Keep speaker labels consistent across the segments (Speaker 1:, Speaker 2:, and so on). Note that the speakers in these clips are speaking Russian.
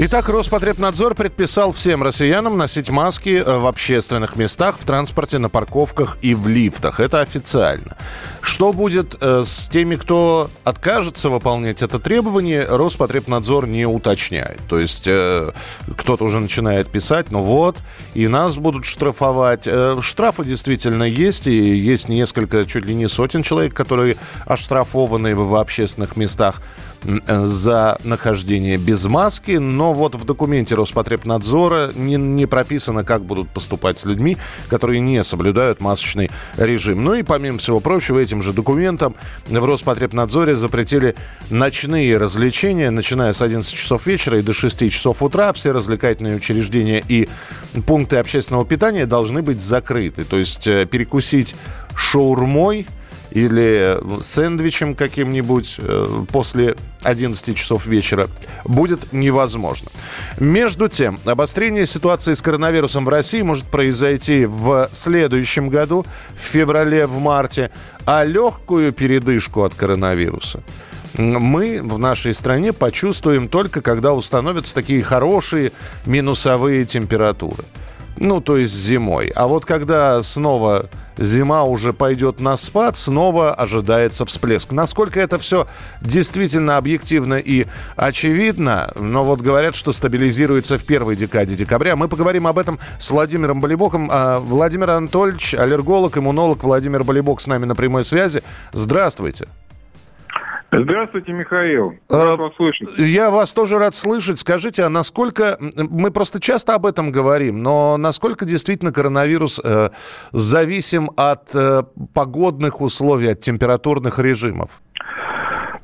Speaker 1: Итак, Роспотребнадзор предписал всем россиянам носить маски э, в общественных местах, в транспорте, на парковках и в лифтах. Это официально. Что будет э, с теми, кто откажется выполнять это требование, Роспотребнадзор не уточняет. То есть э, кто-то уже начинает писать, ну вот, и нас будут штрафовать. Штрафы действительно есть, и есть несколько, чуть ли не сотен человек, которые оштрафованы в общественных местах за нахождение без маски, но вот в документе Роспотребнадзора не, не прописано, как будут поступать с людьми, которые не соблюдают масочный режим. Ну и помимо всего прочего, этим же документом в Роспотребнадзоре запретили ночные развлечения, начиная с 11 часов вечера и до 6 часов утра. Все развлекательные учреждения и пункты общественного питания должны быть закрыты. То есть э, перекусить шаурмой – или сэндвичем каким-нибудь э, после 11 часов вечера будет невозможно. Между тем, обострение ситуации с коронавирусом в России может произойти в следующем году, в феврале, в марте, а легкую передышку от коронавируса мы в нашей стране почувствуем только, когда установятся такие хорошие минусовые температуры. Ну, то есть зимой. А вот когда снова зима уже пойдет на спад, снова ожидается всплеск. Насколько это все действительно объективно и очевидно, но вот говорят, что стабилизируется в первой декаде декабря. Мы поговорим об этом с Владимиром Болибоком. А, Владимир Анатольевич, аллерголог, иммунолог Владимир Болибок с нами на прямой связи. Здравствуйте.
Speaker 2: Здравствуйте, Михаил. Рад вас слышать.
Speaker 1: Я вас тоже рад слышать. Скажите, а насколько... Мы просто часто об этом говорим, но насколько действительно коронавирус э, зависим от э, погодных условий, от температурных режимов?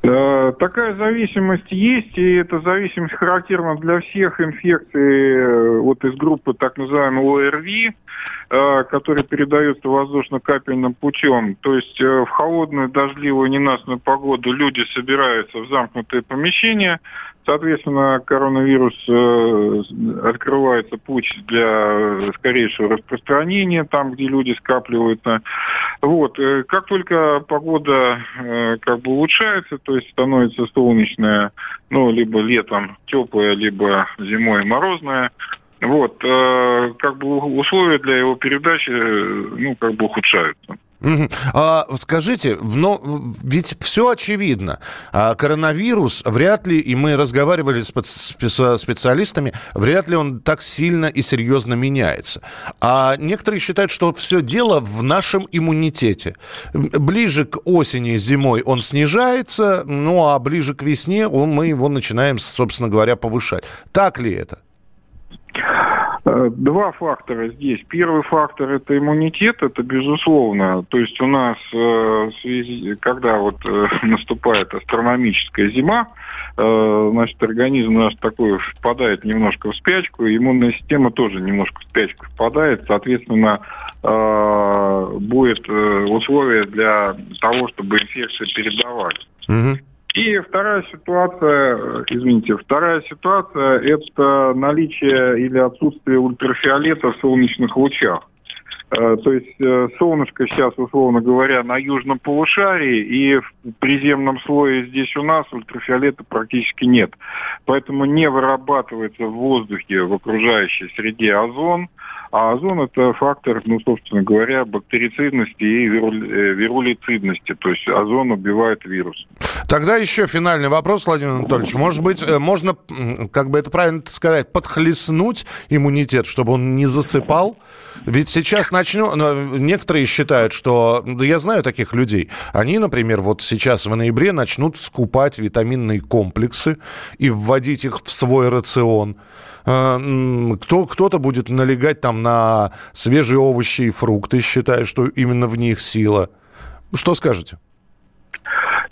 Speaker 2: Э, такая зависимость есть, и эта зависимость характерна для всех инфекций э, вот из группы так называемой ОРВИ, э, которые передаются воздушно-капельным путем. То есть в холодную, дождливую, ненастную погоду люди собираются в замкнутые помещения, Соответственно, коронавирус э, открывается путь для скорейшего распространения там, где люди скапливаются. Вот. Э, как только погода э, как бы улучшается, то есть становится солнечная, ну, либо летом теплая, либо зимой морозная, вот, э, как бы условия для его передачи, э, ну, как бы ухудшаются.
Speaker 1: А, скажите, но ведь все очевидно. А коронавирус вряд ли, и мы разговаривали с, с специалистами, вряд ли он так сильно и серьезно меняется. А некоторые считают, что все дело в нашем иммунитете. Ближе к осени, зимой он снижается, ну а ближе к весне мы его начинаем, собственно говоря, повышать. Так ли это?
Speaker 2: Э, два фактора здесь. Первый фактор это иммунитет, это безусловно. То есть у нас, э, когда вот э, наступает астрономическая зима, значит, организм наш такой впадает немножко в спячку, иммунная система тоже немножко в спячку впадает, соответственно, будет условия для того, чтобы инфекция передавать. Угу. И вторая ситуация, извините, вторая ситуация – это наличие или отсутствие ультрафиолета в солнечных лучах. Э, то есть э, солнышко сейчас, условно говоря, на южном полушарии, и в приземном слое здесь у нас ультрафиолета практически нет. Поэтому не вырабатывается в воздухе, в окружающей среде озон – а озон это фактор, ну, собственно говоря, бактерицидности и э, вирулицидности. То есть озон убивает вирус.
Speaker 1: Тогда еще финальный вопрос, Владимир Анатольевич. Может быть, э, можно, как бы это правильно сказать, подхлестнуть иммунитет, чтобы он не засыпал? Ведь сейчас начну... Некоторые считают, что... Да я знаю таких людей. Они, например, вот сейчас в ноябре начнут скупать витаминные комплексы и вводить их в свой рацион. А, кто, кто-то будет налегать там на свежие овощи и фрукты, считая, что именно в них сила. Что скажете?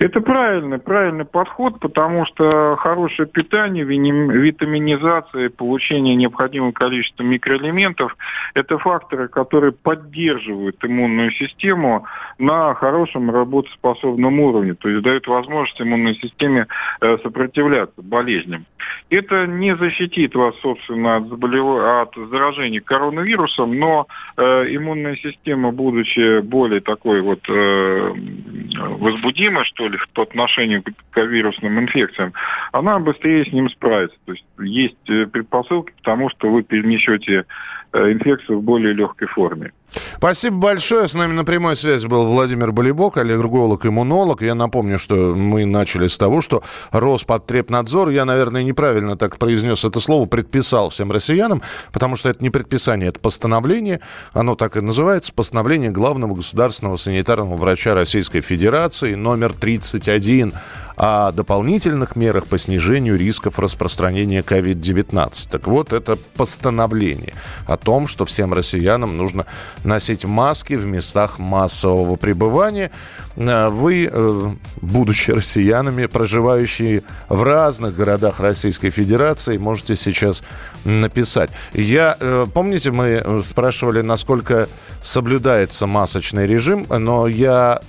Speaker 2: Это правильный, правильный подход, потому что хорошее питание, витаминизация, получение необходимого количества микроэлементов – это факторы, которые поддерживают иммунную систему на хорошем работоспособном уровне, то есть дают возможность иммунной системе э, сопротивляться болезням. Это не защитит вас, собственно, от, заболев... от заражения коронавирусом, но э, иммунная система, будучи более такой вот э, возбудимой, что ли, по отношению к вирусным инфекциям, она быстрее с ним справится. То есть есть э, предпосылки к тому, что вы перенесете Э, инфекцию в более легкой форме.
Speaker 1: Спасибо большое. С нами на прямой связи был Владимир Болибок, аллерголог, иммунолог. Я напомню, что мы начали с того, что Роспотребнадзор, я, наверное, неправильно так произнес это слово, предписал всем россиянам, потому что это не предписание, это постановление. Оно так и называется. Постановление главного государственного санитарного врача Российской Федерации номер 31 о дополнительных мерах по снижению рисков распространения COVID-19. Так вот, это постановление о том, что всем россиянам нужно носить маски в местах массового пребывания. Э, вы, э, будучи россиянами, проживающие в разных городах Российской Федерации, можете сейчас написать. Я, э, помните, мы спрашивали, насколько соблюдается масочный режим, но я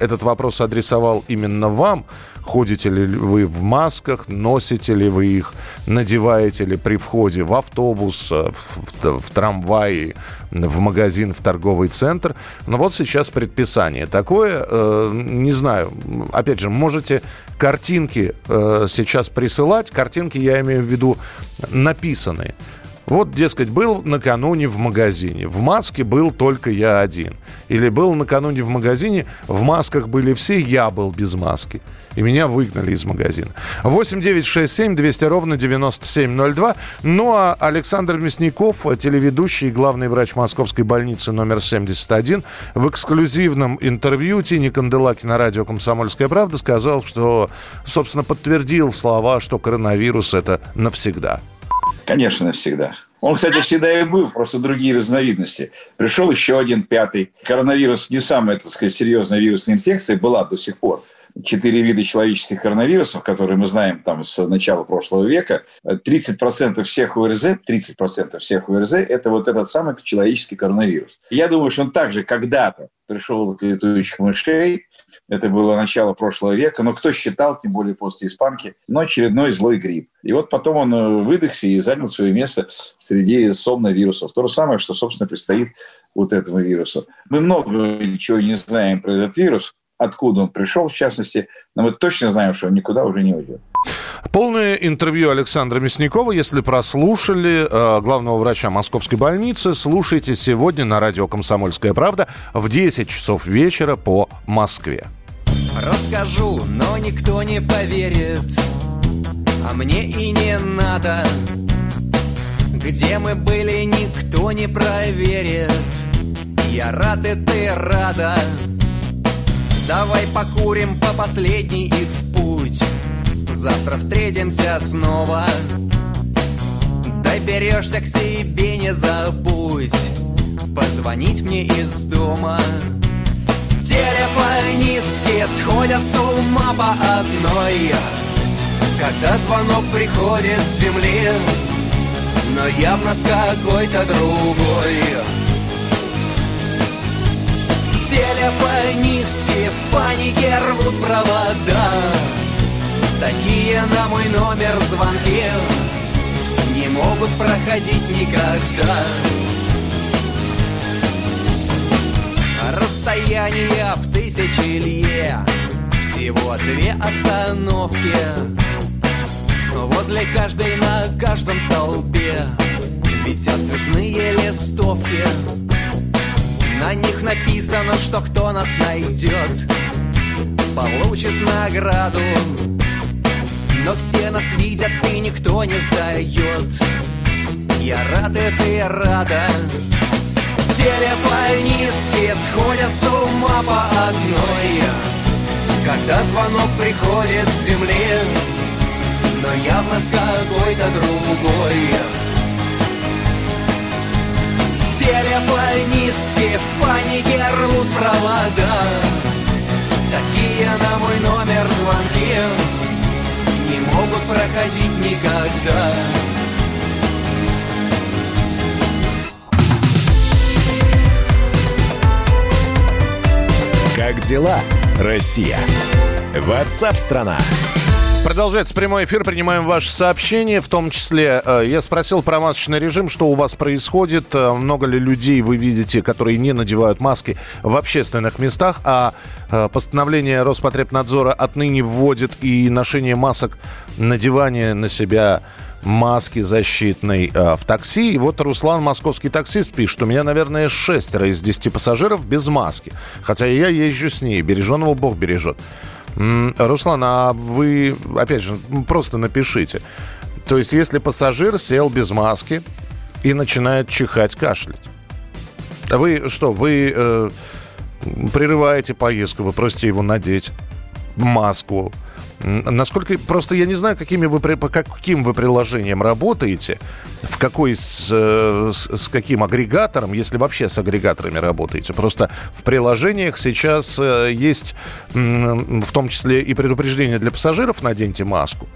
Speaker 1: этот вопрос адресовал именно вам, Ходите ли вы в масках, носите ли вы их, надеваете ли при входе в автобус, э, в, в, в трамвай, в магазин, в торговый центр. Но вот сейчас предписание такое, э, не знаю, опять же, можете картинки э, сейчас присылать. Картинки я имею в виду написанные. Вот, дескать, был накануне в магазине. В маске был только я один. Или был накануне в магазине, в масках были все, я был без маски. И меня выгнали из магазина. 8 9 6 7 200 ровно 9702. Ну а Александр Мясников, телеведущий и главный врач Московской больницы номер 71, в эксклюзивном интервью Тини Канделаки на радио «Комсомольская правда» сказал, что, собственно, подтвердил слова, что коронавирус – это навсегда.
Speaker 3: Конечно, навсегда. Он, кстати, всегда и был, просто другие разновидности. Пришел еще один пятый. Коронавирус не самая, так сказать, серьезная вирусная инфекция была до сих пор. Четыре вида человеческих коронавирусов, которые мы знаем там с начала прошлого века. 30% всех ОРЗ, 30% всех ОРЗ – это вот этот самый человеческий коронавирус. Я думаю, что он также когда-то пришел от летучих мышей, это было начало прошлого века, но кто считал, тем более после испанки, но очередной злой грипп. И вот потом он э, выдохся и занял свое место среди сомновирусов. То же самое, что, собственно, предстоит вот этому вирусу. Мы много ничего не знаем про этот вирус, откуда он пришел, в частности, но мы точно знаем, что он никуда уже не уйдет.
Speaker 1: Полное интервью Александра Мясникова, если прослушали, э, главного врача Московской больницы, слушайте сегодня на радио «Комсомольская правда» в 10 часов вечера по Москве.
Speaker 4: Расскажу, но никто не поверит, а мне и не надо. Где мы были, никто не проверит. Я рад, и ты рада. Давай покурим по последней и в. Завтра встретимся снова. Доберешься к себе, не забудь Позвонить мне из дома. Телефонистки сходят с ума по одной. Когда звонок приходит с земли Но явно с какой-то другой. Телефонистки в панике рвут провода Такие на мой номер звонки Не могут проходить никогда. Расстояние в тысячи лье Всего две остановки. Возле каждой на каждом столбе Висят цветные листовки. На них написано, что кто нас найдет Получит награду но все нас видят, и никто не сдает. Я рад, и ты рада Телефонистки сходят с ума по одной. Когда звонок приходит с земли Но явно с какой-то другой. Телефонистки в панике рвут провода. Такие на мой номер звонки проходить никогда.
Speaker 5: Как дела, Россия? Ватсап-страна!
Speaker 1: Продолжается прямой эфир, принимаем ваши сообщения, в том числе э, я спросил про масочный режим, что у вас происходит, э, много ли людей вы видите, которые не надевают маски в общественных местах, а э, постановление Роспотребнадзора отныне вводит и ношение масок, надевание на себя маски защитной в такси. И вот Руслан, московский таксист, пишет, у меня, наверное, шестеро из десяти пассажиров без маски. Хотя я езжу с ней, береженого Бог бережет. Руслан, а вы, опять же, просто напишите. То есть, если пассажир сел без маски и начинает чихать, кашлять, вы что, вы э, прерываете поездку, вы просите его надеть маску, Насколько просто я не знаю, какими вы по каким вы приложением работаете, в какой с, э, с, с каким агрегатором, если вообще с агрегаторами работаете. Просто в приложениях сейчас э, есть в том числе и предупреждение для пассажиров наденьте маску,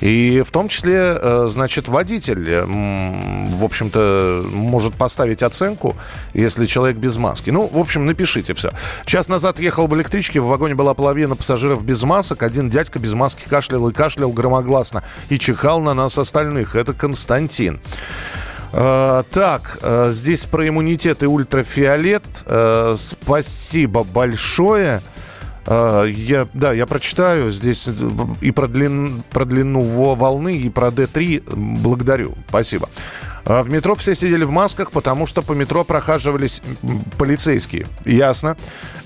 Speaker 1: и в том числе, э, значит, водитель, в общем-то, может поставить оценку, если человек без маски. Ну, в общем, напишите все. Час назад ехал в электричке, в вагоне была половина пассажиров без масок, один дядька без маски кашлял и кашлял громогласно и чихал на нас остальных. Это Константин. Uh, так, uh, здесь про иммунитет и ультрафиолет. Uh, спасибо большое. Я, да, я прочитаю здесь и про, длин, про длину волны, и про D3. Благодарю. Спасибо. А в метро все сидели в масках, потому что по метро прохаживались полицейские. Ясно.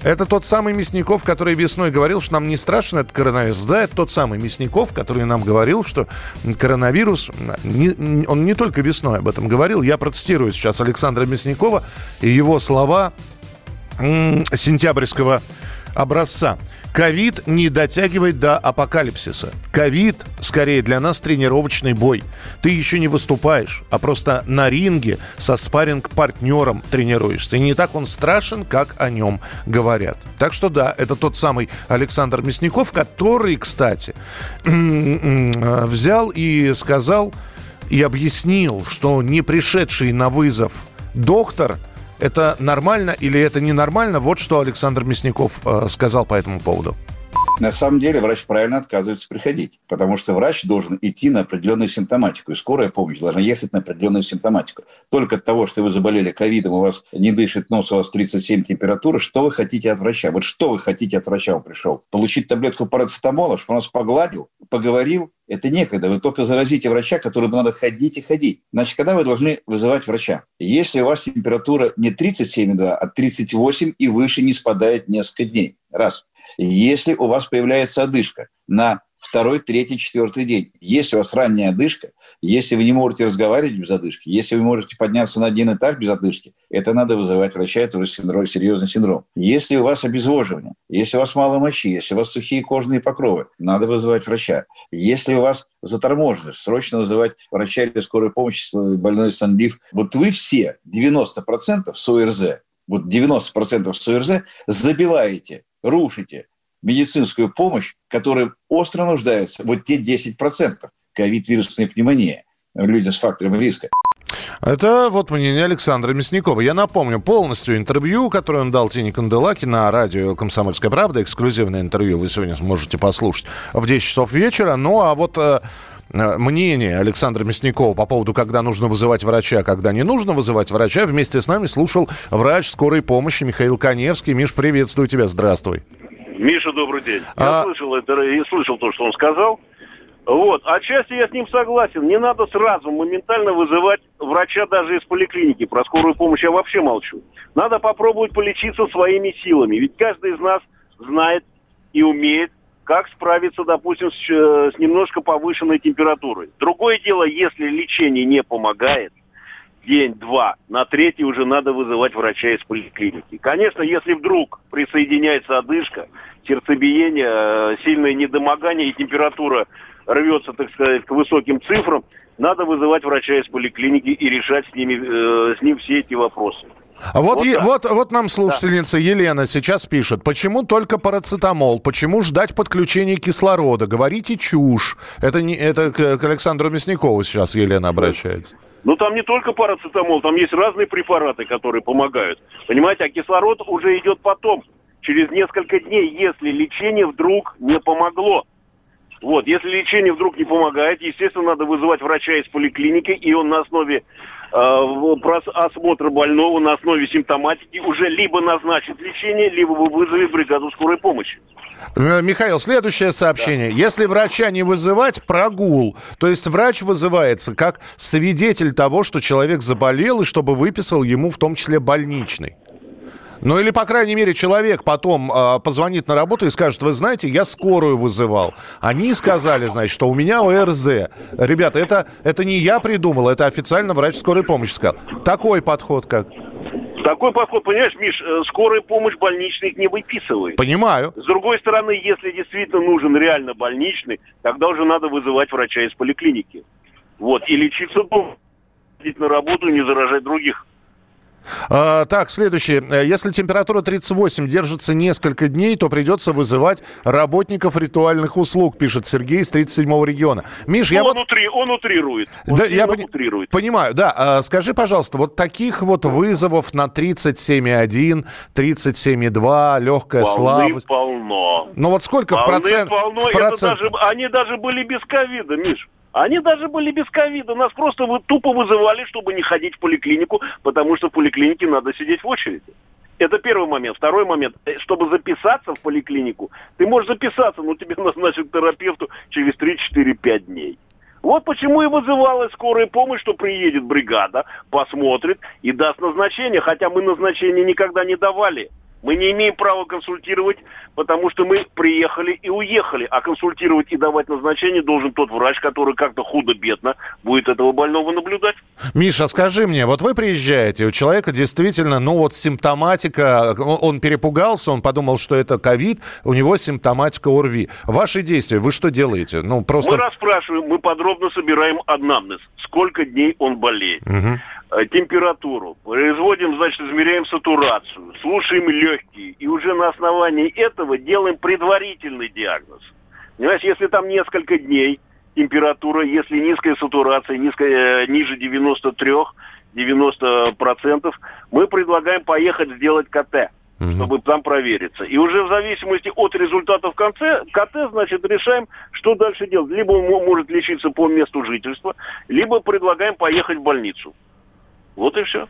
Speaker 1: Это тот самый Мясников, который весной говорил, что нам не страшно этот коронавирус. Да, это тот самый Мясников, который нам говорил, что коронавирус, он не только весной об этом говорил. Я процитирую сейчас Александра Мясникова и его слова сентябрьского образца. Ковид не дотягивает до апокалипсиса. Ковид, скорее для нас, тренировочный бой. Ты еще не выступаешь, а просто на ринге со спарринг-партнером тренируешься. И не так он страшен, как о нем говорят. Так что да, это тот самый Александр Мясников, который, кстати, взял и сказал, и объяснил, что не пришедший на вызов доктор – это нормально или это ненормально? Вот что Александр Мясников э, сказал по этому поводу.
Speaker 3: На самом деле врач правильно отказывается приходить, потому что врач должен идти на определенную симптоматику, и скорая помощь должна ехать на определенную симптоматику. Только от того, что вы заболели ковидом, у вас не дышит нос, у вас 37 температура, что вы хотите от врача? Вот что вы хотите от врача, он пришел? Получить таблетку парацетамола, чтобы он вас погладил, поговорил, это некогда. Вы только заразите врача, которому надо ходить и ходить. Значит, когда вы должны вызывать врача? Если у вас температура не 37,2, а 38 и выше не спадает несколько дней. Раз. Если у вас появляется одышка на второй, третий, четвертый день. Если у вас ранняя одышка, если вы не можете разговаривать без одышки, если вы можете подняться на один этаж без одышки, это надо вызывать врача, это уже синдром, серьезный синдром. Если у вас обезвоживание, если у вас мало мочи, если у вас сухие кожные покровы, надо вызывать врача. Если у вас заторможенность, срочно вызывать врача или скорую помощь, больной сонлив. Вот вы все, 90% с вот 90% с забиваете рушите медицинскую помощь, которая остро нуждается, вот те 10% ковид-вирусная пневмония, люди с фактором риска.
Speaker 1: Это вот мнение Александра Мясникова. Я напомню, полностью интервью, которое он дал Тине Канделаки на радио «Комсомольская правда», эксклюзивное интервью вы сегодня сможете послушать в 10 часов вечера. Ну, а вот э, э, мнение Александра Мясникова по поводу, когда нужно вызывать врача, когда не нужно вызывать врача, вместе с нами слушал врач скорой помощи Михаил Коневский. Миш, приветствую тебя, здравствуй.
Speaker 6: Миша, добрый день. А... Я слышал это и слышал то, что он сказал. Вот. Отчасти я с ним согласен. Не надо сразу моментально вызывать врача даже из поликлиники. Про скорую помощь я вообще молчу. Надо попробовать полечиться своими силами. Ведь каждый из нас знает и умеет, как справиться, допустим, с, э, с немножко повышенной температурой. Другое дело, если лечение не помогает, день-два, на третий уже надо вызывать врача из поликлиники. Конечно, если вдруг присоединяется одышка, сердцебиение, э, сильное недомогание и температура рвется, так сказать, к высоким цифрам, надо вызывать врача из поликлиники и решать с, ними, э, с ним все эти вопросы.
Speaker 1: А вот, вот, е- вот, вот нам слушательница да. Елена сейчас пишет, почему только парацетамол, почему ждать подключения кислорода, говорите чушь. Это, не, это к, к Александру Мясникову сейчас Елена обращается.
Speaker 6: Ну, там не только парацетамол, там есть разные препараты, которые помогают. Понимаете, а кислород уже идет потом, через несколько дней, если лечение вдруг не помогло. Вот, если лечение вдруг не помогает, естественно, надо вызывать врача из поликлиники, и он на основе э, осмотра больного, на основе симптоматики уже либо назначит лечение, либо вызовет бригаду скорой помощи.
Speaker 1: Э, Михаил, следующее сообщение. Да. Если врача не вызывать, прогул. То есть врач вызывается как свидетель того, что человек заболел, и чтобы выписал ему в том числе больничный. Ну или, по крайней мере, человек потом э, позвонит на работу и скажет, вы знаете, я скорую вызывал. Они сказали, значит, что у меня ОРЗ. Ребята, это, это не я придумал, это официально врач скорой помощи сказал. Такой подход как?
Speaker 6: Такой подход, понимаешь, Миш, э, скорая помощь больничных не выписывает.
Speaker 1: Понимаю.
Speaker 6: С другой стороны, если действительно нужен реально больничный, тогда уже надо вызывать врача из поликлиники. Вот, и лечиться дома, на работу и не заражать других.
Speaker 1: А, так, следующее. Если температура 38 держится несколько дней, то придется вызывать работников ритуальных услуг, пишет Сергей из 37-го региона. Миш, ну, я
Speaker 6: он
Speaker 1: вот...
Speaker 6: Утри... Он утрирует.
Speaker 1: Он да, я пони... утрирует. понимаю, да. А, скажи, пожалуйста, вот таких вот вызовов на 37,1, 37,2, легкая
Speaker 6: Полны
Speaker 1: слабость...
Speaker 6: полно.
Speaker 1: Ну вот сколько
Speaker 6: Полны
Speaker 1: в процент...
Speaker 6: полно. В процент... даже... Они даже были без ковида, Миш. Они даже были без ковида. Нас просто тупо вызывали, чтобы не ходить в поликлинику, потому что в поликлинике надо сидеть в очереди. Это первый момент. Второй момент. Э, чтобы записаться в поликлинику, ты можешь записаться, но тебе назначат терапевту через 3-4-5 дней. Вот почему и вызывалась скорая помощь, что приедет бригада, посмотрит и даст назначение, хотя мы назначение никогда не давали. Мы не имеем права консультировать, потому что мы приехали и уехали. А консультировать и давать назначение должен тот врач, который как-то худо-бедно будет этого больного наблюдать.
Speaker 1: Миша, скажи мне, вот вы приезжаете, у человека действительно, ну вот симптоматика, он перепугался, он подумал, что это ковид, у него симптоматика ОРВИ. Ваши действия, вы что делаете? Ну, просто...
Speaker 6: Мы расспрашиваем, мы подробно собираем анамнез. Сколько дней он болеет. Угу температуру, производим, значит, измеряем сатурацию, слушаем легкие, и уже на основании этого делаем предварительный диагноз. Понимаешь, если там несколько дней температура, если низкая сатурация, низкая, э, ниже 93, 90%, мы предлагаем поехать сделать КТ угу. чтобы там провериться. И уже в зависимости от результатов конце, КТ, значит, решаем, что дальше делать. Либо он может лечиться по месту жительства, либо предлагаем поехать в больницу. Вот и все.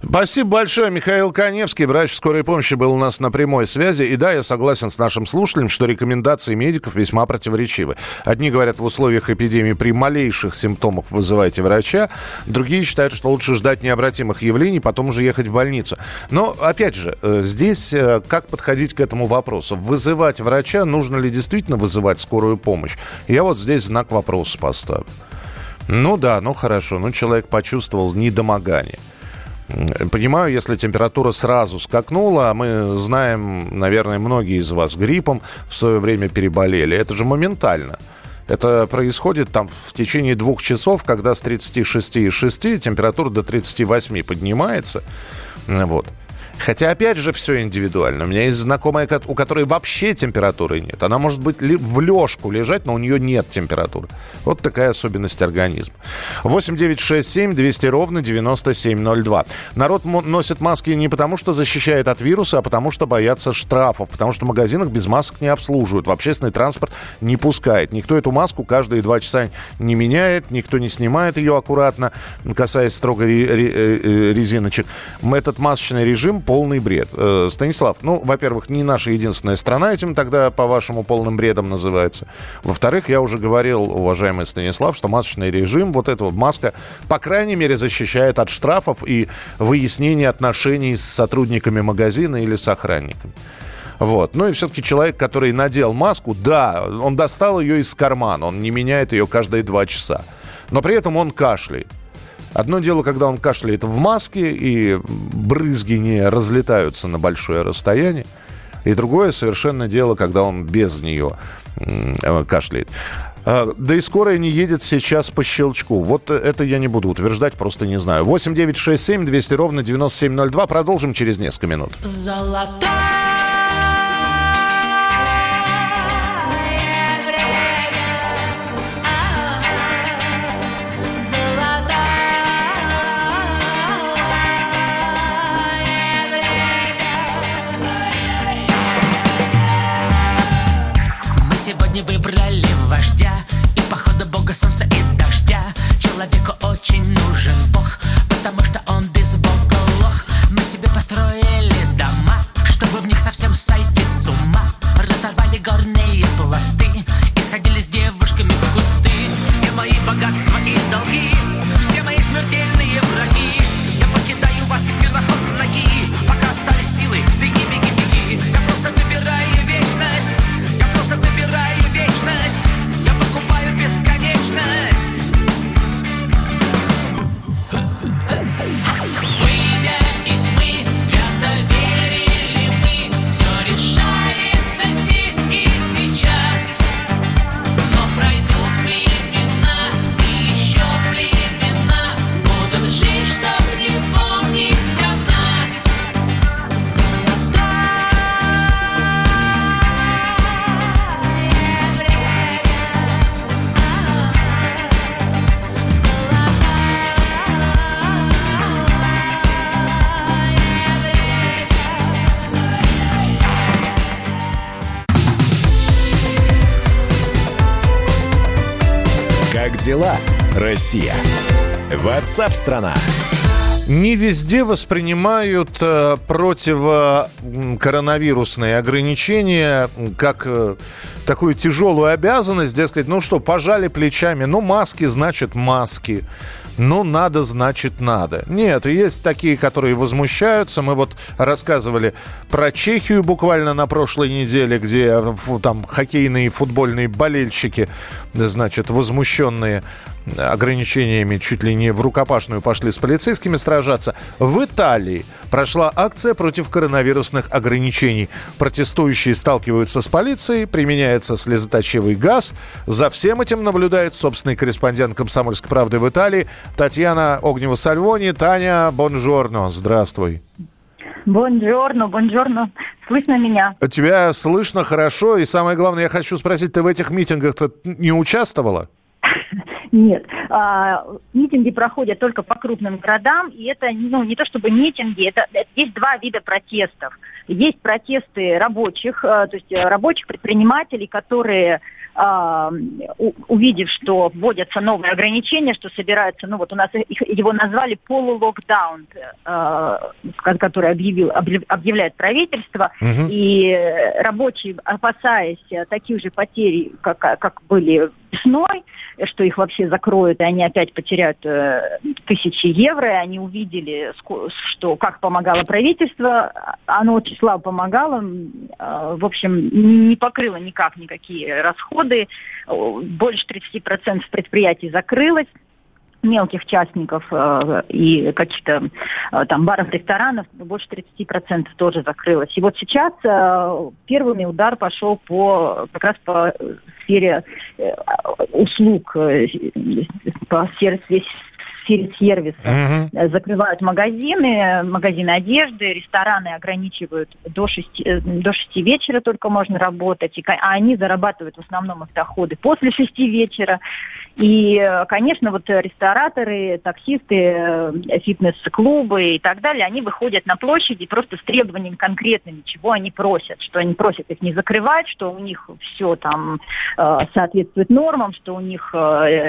Speaker 1: Спасибо большое. Михаил Коневский, врач скорой помощи, был у нас на прямой связи. И да, я согласен с нашим слушателем, что рекомендации медиков весьма противоречивы. Одни говорят, в условиях эпидемии при малейших симптомах вызывайте врача. Другие считают, что лучше ждать необратимых явлений, потом уже ехать в больницу. Но, опять же, э, здесь э, как подходить к этому вопросу? Вызывать врача, нужно ли действительно вызывать скорую помощь? Я вот здесь знак вопроса поставлю. Ну да, ну хорошо. Ну человек почувствовал недомогание. Понимаю, если температура сразу скакнула, а мы знаем, наверное, многие из вас гриппом в свое время переболели. Это же моментально. Это происходит там в течение двух часов, когда с 36,6 температура до 38 поднимается. Вот. Хотя, опять же, все индивидуально. У меня есть знакомая, у которой вообще температуры нет. Она может быть в лёжку лежать, но у нее нет температуры. Вот такая особенность организма. 8 9 6 7 200 ровно 9702. Народ носит маски не потому, что защищает от вируса, а потому, что боятся штрафов. Потому что в магазинах без масок не обслуживают. В общественный транспорт не пускает. Никто эту маску каждые два часа не меняет, никто не снимает ее аккуратно, касаясь строго э, э, резиночек. Этот масочный режим полный бред. Э, Станислав, ну, во-первых, не наша единственная страна этим тогда, по-вашему, полным бредом называется. Во-вторых, я уже говорил, уважаемый Станислав, что масочный режим, вот эта вот маска, по крайней мере, защищает от штрафов и выяснения отношений с сотрудниками магазина или с охранниками. Вот. Ну и все-таки человек, который надел маску, да, он достал ее из кармана, он не меняет ее каждые два часа. Но при этом он кашляет. Одно дело, когда он кашляет в маске, и брызги не разлетаются на большое расстояние. И другое совершенно дело, когда он без нее э, кашляет. А, да и скорая не едет сейчас по щелчку. Вот это я не буду утверждать, просто не знаю. 8 9 6 7 200 ровно 9702. Продолжим через несколько минут. Золотая
Speaker 7: человеку очень нужен Бог Потому что он без Бога лох. Мы себе построили дома Чтобы в них совсем сойти с ума. Разорвали горные пласты И сходили с девушками в кусты. Все мои богатства и долги
Speaker 5: дела, Россия? Ватсап-страна!
Speaker 1: Не везде воспринимают э, противокоронавирусные ограничения как э, такую тяжелую обязанность, дескать, ну что, пожали плечами, ну маски значит маски ну, надо, значит, надо. Нет, есть такие, которые возмущаются. Мы вот рассказывали про Чехию буквально на прошлой неделе, где там хоккейные и футбольные болельщики, значит, возмущенные ограничениями чуть ли не в рукопашную пошли с полицейскими сражаться. В Италии прошла акция против коронавирусных ограничений. Протестующие сталкиваются с полицией, применяется слезоточивый газ. За всем этим наблюдает собственный корреспондент «Комсомольской правды» в Италии Татьяна Огнева-Сальвони. Таня, бонжорно, здравствуй.
Speaker 8: Бонжорно, бонжорно. Слышно меня?
Speaker 1: Тебя слышно хорошо. И самое главное, я хочу спросить, ты в этих митингах не участвовала?
Speaker 8: Нет. А, митинги проходят только по крупным городам, и это ну, не то чтобы митинги, это, это есть два вида протестов. Есть протесты рабочих, а, то есть рабочих предпринимателей, которые увидев, что вводятся новые ограничения, что собираются, ну вот у нас их, его назвали полулокдаун, а, который объявил, объявляет правительство, угу. и рабочие, опасаясь таких же потерь, как, как были весной, что их вообще закроют, и они опять потеряют э, тысячи евро, и они увидели, что как помогало правительство, оно очень слабо помогало, э, в общем, не покрыло никак никакие расходы, больше 30% предприятий закрылось, мелких частников э, и каких-то э, там баров, ресторанов, больше 30% тоже закрылось. И вот сейчас э, первыми удар пошел по как раз по сфере э, услуг, э, по сфере, сфере сервиса. Uh-huh. Закрывают магазины, магазины одежды, рестораны ограничивают до 6, э, до 6 вечера только можно работать, а они зарабатывают в основном их доходы после 6 вечера. И, конечно, вот рестораторы, таксисты, э, фитнес-клубы и так далее, они выходят на площади просто с требованиями конкретными, чего они просят, что они просят их не закрывать, что у них все там э, соответствует нормам, что у них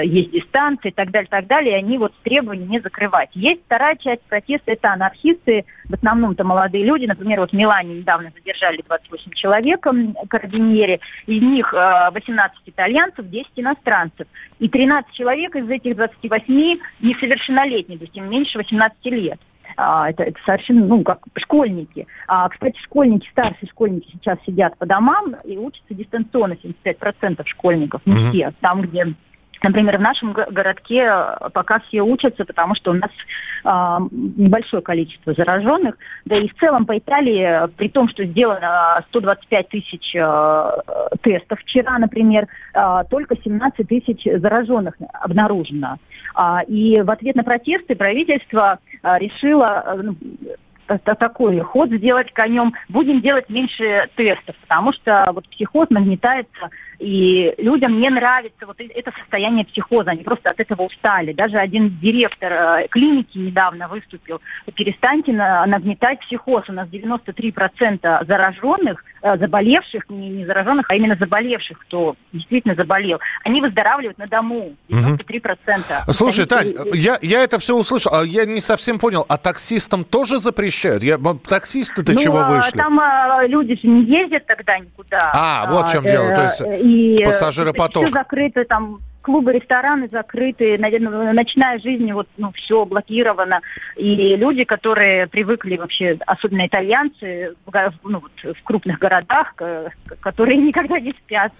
Speaker 8: есть дистанция и так далее, так далее, и они вот требований не закрывать. Есть вторая часть протеста, это анархисты, в основном это молодые люди. Например, вот в Милане недавно задержали 28 человек, карабиньери. Из них 18 э, итальянцев, 10 иностранцев. И 13 человек из этих 28 несовершеннолетние, то есть им меньше 18 лет. А, это, это совершенно, ну, как школьники. А, кстати, школьники, старшие школьники сейчас сидят по домам и учатся дистанционно, 75% школьников, не все. Там, где Например, в нашем городке пока все учатся, потому что у нас э, небольшое количество зараженных. Да и в целом по Италии, при том, что сделано 125 тысяч э, тестов вчера, например, э, только 17 тысяч зараженных обнаружено. Э, и в ответ на протесты правительство э, решило э, такой ход сделать конем. Будем делать меньше тестов, потому что вот психоз нагнетается и людям не нравится вот это состояние психоза, они просто от этого устали. Даже один директор э, клиники недавно выступил, перестаньте нагнетать психоз. У нас 93% зараженных, э, заболевших, не, не зараженных, а именно заболевших, кто действительно заболел, они выздоравливают на дому. 93%.
Speaker 1: Угу. Слушай, Тань, я, я это все услышал, а я не совсем понял, а таксистам тоже запрещают? Я, таксисты-то ну, чего а вышли?
Speaker 8: Там а, люди же не ездят тогда никуда.
Speaker 1: А, вот в чем а, дело. То есть и э, Пассажиропоток.
Speaker 8: Все закрыто, там клубы, рестораны закрыты, наверное, ночная жизнь, вот, ну, все блокировано. И люди, которые привыкли вообще, особенно итальянцы, ну, вот, в крупных городах, которые никогда не спят,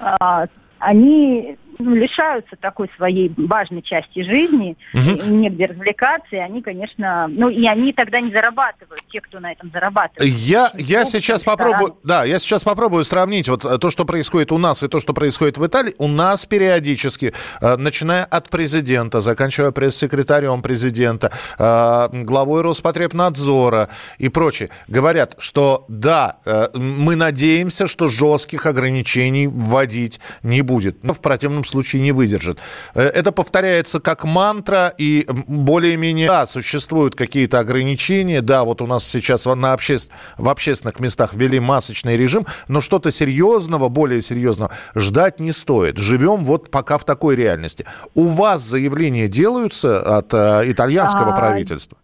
Speaker 8: а, они ну, лишаются такой своей важной части жизни, угу. негде развлекаться, и они, конечно, ну и они тогда не зарабатывают, те, кто на этом зарабатывает.
Speaker 1: Я, я сейчас попробую, да, я сейчас попробую сравнить вот э, то, что происходит у нас и то, что происходит в Италии. У нас периодически, э, начиная от президента, заканчивая пресс-секретарем президента, э, главой Роспотребнадзора и прочее, говорят, что да, мы надеемся, что жестких ограничений вводить не будет. Но в противном случае не выдержит. Э, это повторяется как мантра, и более-менее, да, существуют какие-то ограничения, да, вот у нас сейчас на обще... в общественных местах ввели масочный режим, но что-то серьезного, более серьезного ждать не стоит. Живем вот пока в такой реальности. У вас заявления делаются от э, итальянского а... правительства?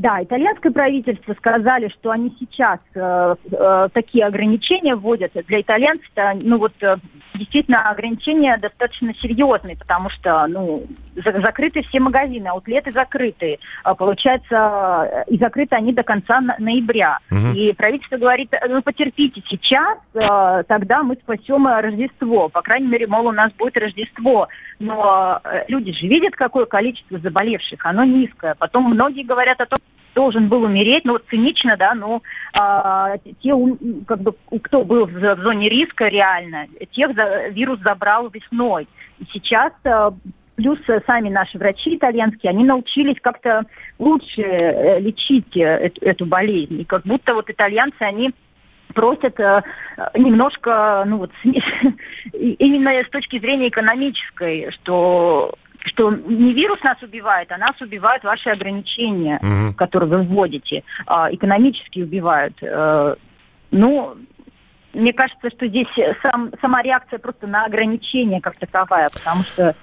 Speaker 8: Да, итальянское правительство сказали, что они сейчас э, э, такие ограничения вводят. Для итальянцев, ну вот, э, действительно, ограничения достаточно серьезные, потому что, ну, за, закрыты все магазины, аутлеты закрыты. А, получается, и закрыты они до конца ноября. Угу. И правительство говорит, ну, потерпите сейчас, э, тогда мы спасем Рождество. По крайней мере, мол, у нас будет Рождество. Но э, люди же видят, какое количество заболевших, оно низкое. Потом многие говорят о том, должен был умереть, ну цинично, да, но а, те, как бы, кто был в, зоне риска реально, тех за, вирус забрал весной. И сейчас а, плюс сами наши врачи итальянские, они научились как-то лучше э, лечить э, эту, эту болезнь. И как будто вот итальянцы, они просят э, немножко, ну вот, именно с точки зрения экономической, что что не вирус нас убивает, а нас убивают ваши ограничения, угу. которые вы вводите, а, экономически убивают. А, ну, мне кажется, что здесь сам, сама реакция просто на ограничения как таковая, потому что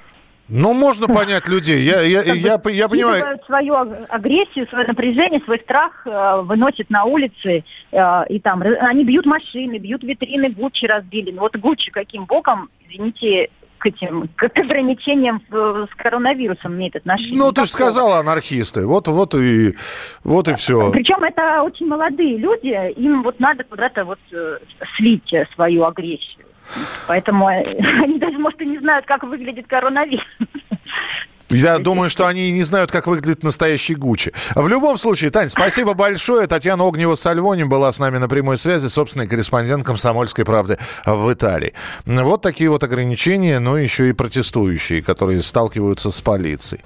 Speaker 1: ну, можно понять людей. Я, я, я, я, я понимаю.
Speaker 8: свою агрессию, свое напряжение, свой страх э, выносят на улицы. Э, и там они бьют машины, бьют витрины, Гуччи разбили. Ну, вот Гуччи каким боком, извините, к этим к ограничениям с коронавирусом имеет отношение.
Speaker 1: Ну, ты же сказала анархисты. Вот, вот и вот и все.
Speaker 8: Причем это очень молодые люди, им вот надо куда-то вот э, слить свою агрессию. Поэтому они даже, может, и не знают, как выглядит коронавирус.
Speaker 1: Я думаю, что они не знают, как выглядит настоящий Гуччи. В любом случае, Тань, спасибо большое. Татьяна Огнева-Сальвони была с нами на прямой связи, собственный корреспондент «Комсомольской правды» в Италии. Вот такие вот ограничения, но еще и протестующие, которые сталкиваются с полицией.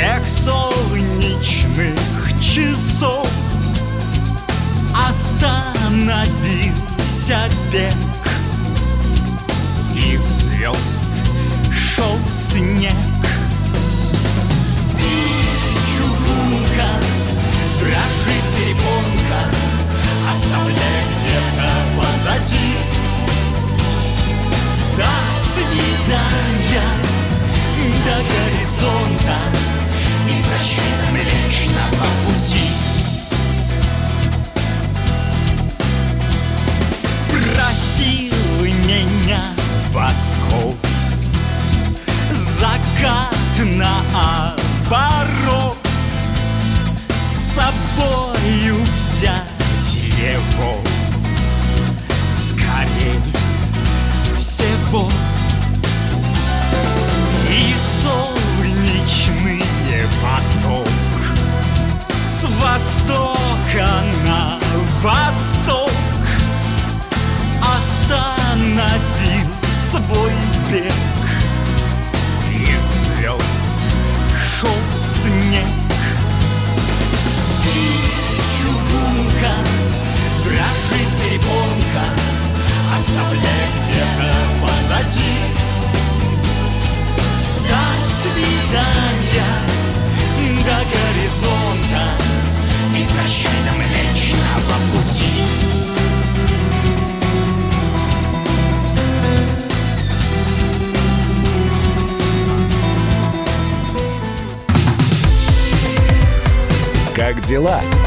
Speaker 9: Всех солнечных часов Остановился бег Из звезд шел снег. Спит чугунка, дрожит перепонка, оставляя где-то позади. До свидания, до горизонта, нам вечного пути. Просил меня восход, закат наоборот, собою взять его скорей